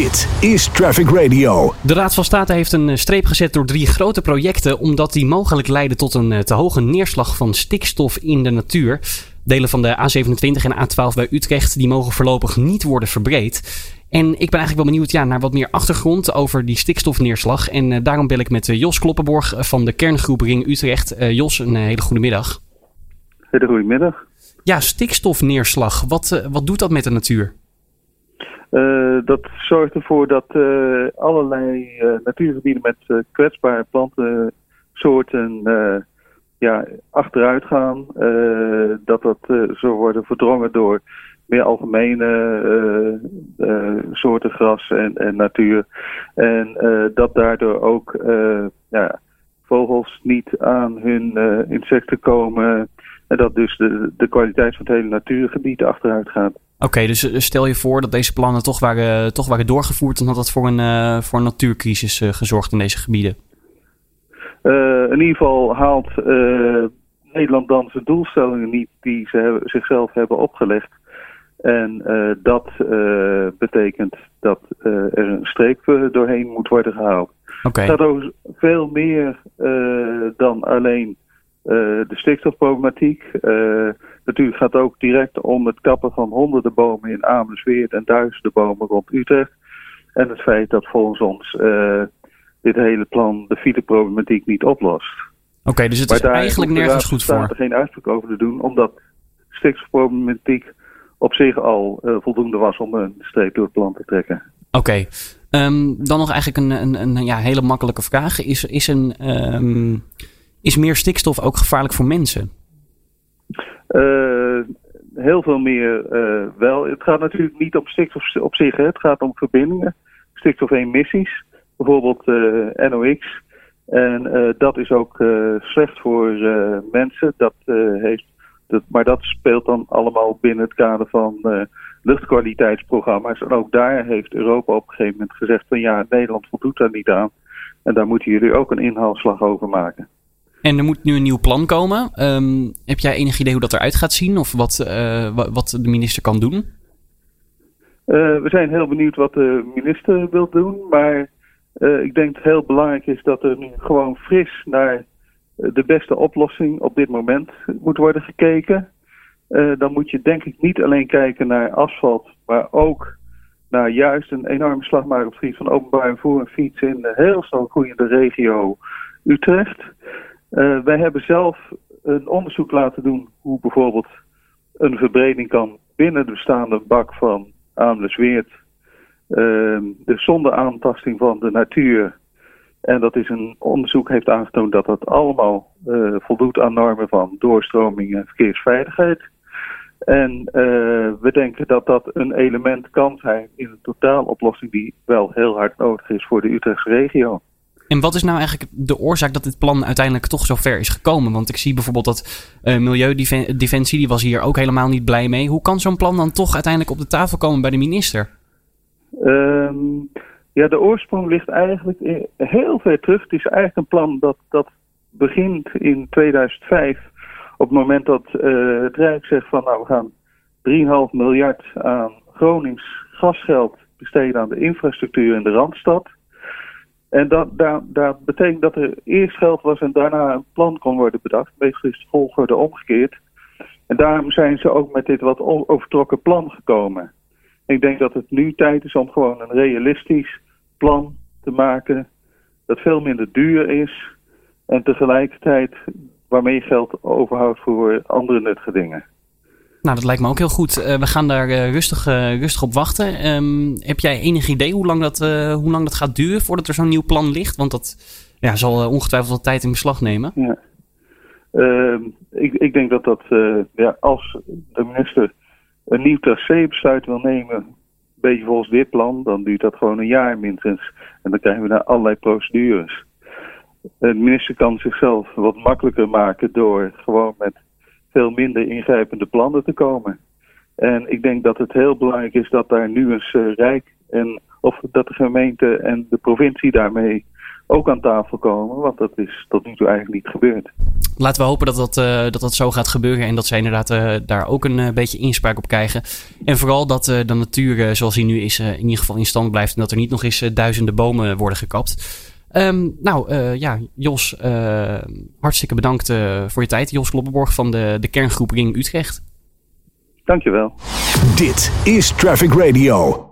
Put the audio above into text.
Dit is Traffic Radio. De Raad van State heeft een streep gezet door drie grote projecten, omdat die mogelijk leiden tot een te hoge neerslag van stikstof in de natuur. Delen van de A27 en A12 bij Utrecht die mogen voorlopig niet worden verbreed. En ik ben eigenlijk wel benieuwd ja, naar wat meer achtergrond over die stikstofneerslag. En uh, daarom bel ik met uh, Jos Kloppenborg van de kerngroep Ring Utrecht. Uh, Jos, een hele goede middag. Hele goede middag. Ja, stikstofneerslag. Wat, wat doet dat met de natuur? Dat zorgt ervoor dat allerlei natuurgebieden met kwetsbare plantensoorten ja, achteruit gaan. dat dat zo worden verdrongen door meer algemene soorten gras en, en natuur. En dat daardoor ook ja, vogels niet aan hun insecten komen. En dat dus de, de kwaliteit van het hele natuurgebied achteruit gaat. Oké, dus stel je voor dat deze plannen toch waren, toch waren doorgevoerd, dan had dat voor een, voor een natuurcrisis gezorgd in deze gebieden. in ieder geval haalt Nederland dan zijn doelstellingen niet die ze hebben, zichzelf hebben opgelegd. En uh, dat uh, betekent dat uh, er een streep doorheen moet worden gehaald. Okay. Het gaat over veel meer dan alleen de stikstofproblematiek. Natuurlijk gaat het ook direct om het kappen van honderden bomen in Amersweert en duizenden bomen rond Utrecht. En het feit dat volgens ons dit hele plan de fileproblematiek niet oplost. Oké, okay, dus het is eigenlijk nergens goed voor. er geen uitspraak over te doen, omdat stikstofproblematiek op zich al uh, voldoende was om een streep door het plan te trekken. Oké. Okay. Um, dan nog eigenlijk een, een, een, ja, hele makkelijke vraag. Is, is, een, um, is meer stikstof ook gevaarlijk voor mensen? Uh, heel veel meer uh, wel. Het gaat natuurlijk niet om stikstof op zich. Hè. Het gaat om verbindingen. Stikstofemissies. Bijvoorbeeld NOx. En dat is ook slecht voor mensen. Dat heeft dat, maar dat speelt dan allemaal binnen het kader van luchtkwaliteitsprogramma's. En ook daar heeft Europa op een gegeven moment gezegd van ja, Nederland voldoet daar niet aan. En daar moeten jullie ook een inhaalslag over maken. En er moet nu een nieuw plan komen. Um, heb jij enig idee hoe dat eruit gaat zien? Of wat, uh, wat de minister kan doen? Uh, we zijn heel benieuwd wat de minister wil doen. Maar ik denk het heel belangrijk is dat er nu gewoon fris naar de beste oplossing op dit moment moet worden gekeken. Dan moet je denk ik niet alleen kijken naar asfalt, maar ook naar juist een enorme slag maken op het gebied van openbaar vervoer en fietsen in de heel snel groeiende regio Utrecht. Uh, wij hebben zelf een onderzoek laten doen hoe bijvoorbeeld een verbreding kan binnen de bestaande bak van Amelisweert. Uh, dus zonder aantasting van de natuur en dat is een onderzoek heeft aangetoond dat dat allemaal uh, voldoet aan normen van doorstroming en verkeersveiligheid. En uh, we denken dat dat een element kan zijn in een totaaloplossing die wel heel hard nodig is voor de Utrechtse regio. En wat is nou eigenlijk de oorzaak dat dit plan uiteindelijk toch zo ver is gekomen? Want ik zie bijvoorbeeld dat uh, Milieudefensie, die was hier ook helemaal niet blij mee. Hoe kan zo'n plan dan toch uiteindelijk op de tafel komen bij de minister? Um, ja, de oorsprong ligt eigenlijk heel ver terug. Het is eigenlijk een plan dat, dat begint in 2005. Op het moment dat uh, het Rijk zegt van nou we gaan 3,5 miljard aan Gronings gasgeld besteden aan de infrastructuur in de Randstad. En dat, betekent dat er eerst geld was en daarna een plan kon worden bedacht. Meestal is de volgorde omgekeerd. En daarom zijn ze ook met dit wat overtrokken plan gekomen. Ik denk dat het nu tijd is om gewoon een realistisch plan te maken dat veel minder duur is en tegelijkertijd waarmee je geld overhoudt voor andere nuttige dingen. Nou, dat lijkt me ook heel goed. Uh, we gaan daar uh, rustig, uh, rustig op wachten. Um, heb jij enig idee hoe lang dat, hoe lang dat gaat duren voordat er zo'n nieuw plan ligt? Want dat ja, zal ongetwijfeld wat tijd in beslag nemen. Ja. Ehm, ik, ik, denk dat dat, ja, als de minister een nieuw tracébesluit wil nemen beetje volgens dit plan, dan duurt dat gewoon een jaar minstens. En dan krijgen we daar allerlei procedures. De minister kan zichzelf wat makkelijker maken door gewoon met veel minder ingrijpende plannen te komen. En ik denk dat het heel belangrijk is dat daar nu eens uh, Rijk en of dat de gemeente en de provincie daarmee ook aan tafel komen. Want dat is tot nu toe eigenlijk niet gebeurd. laten we hopen dat dat, dat dat zo gaat gebeuren. En dat zij inderdaad daar ook een beetje inspraak op krijgen. En vooral dat de natuur zoals die nu is in ieder geval in stand blijft. En dat er niet nog eens duizenden bomen worden gekapt. Ehm, nou ja, Jos, hartstikke bedankt voor je tijd. Jos Kloppenborg van de, de kerngroep Ring Utrecht. Dankjewel. Dit is Traffic Radio.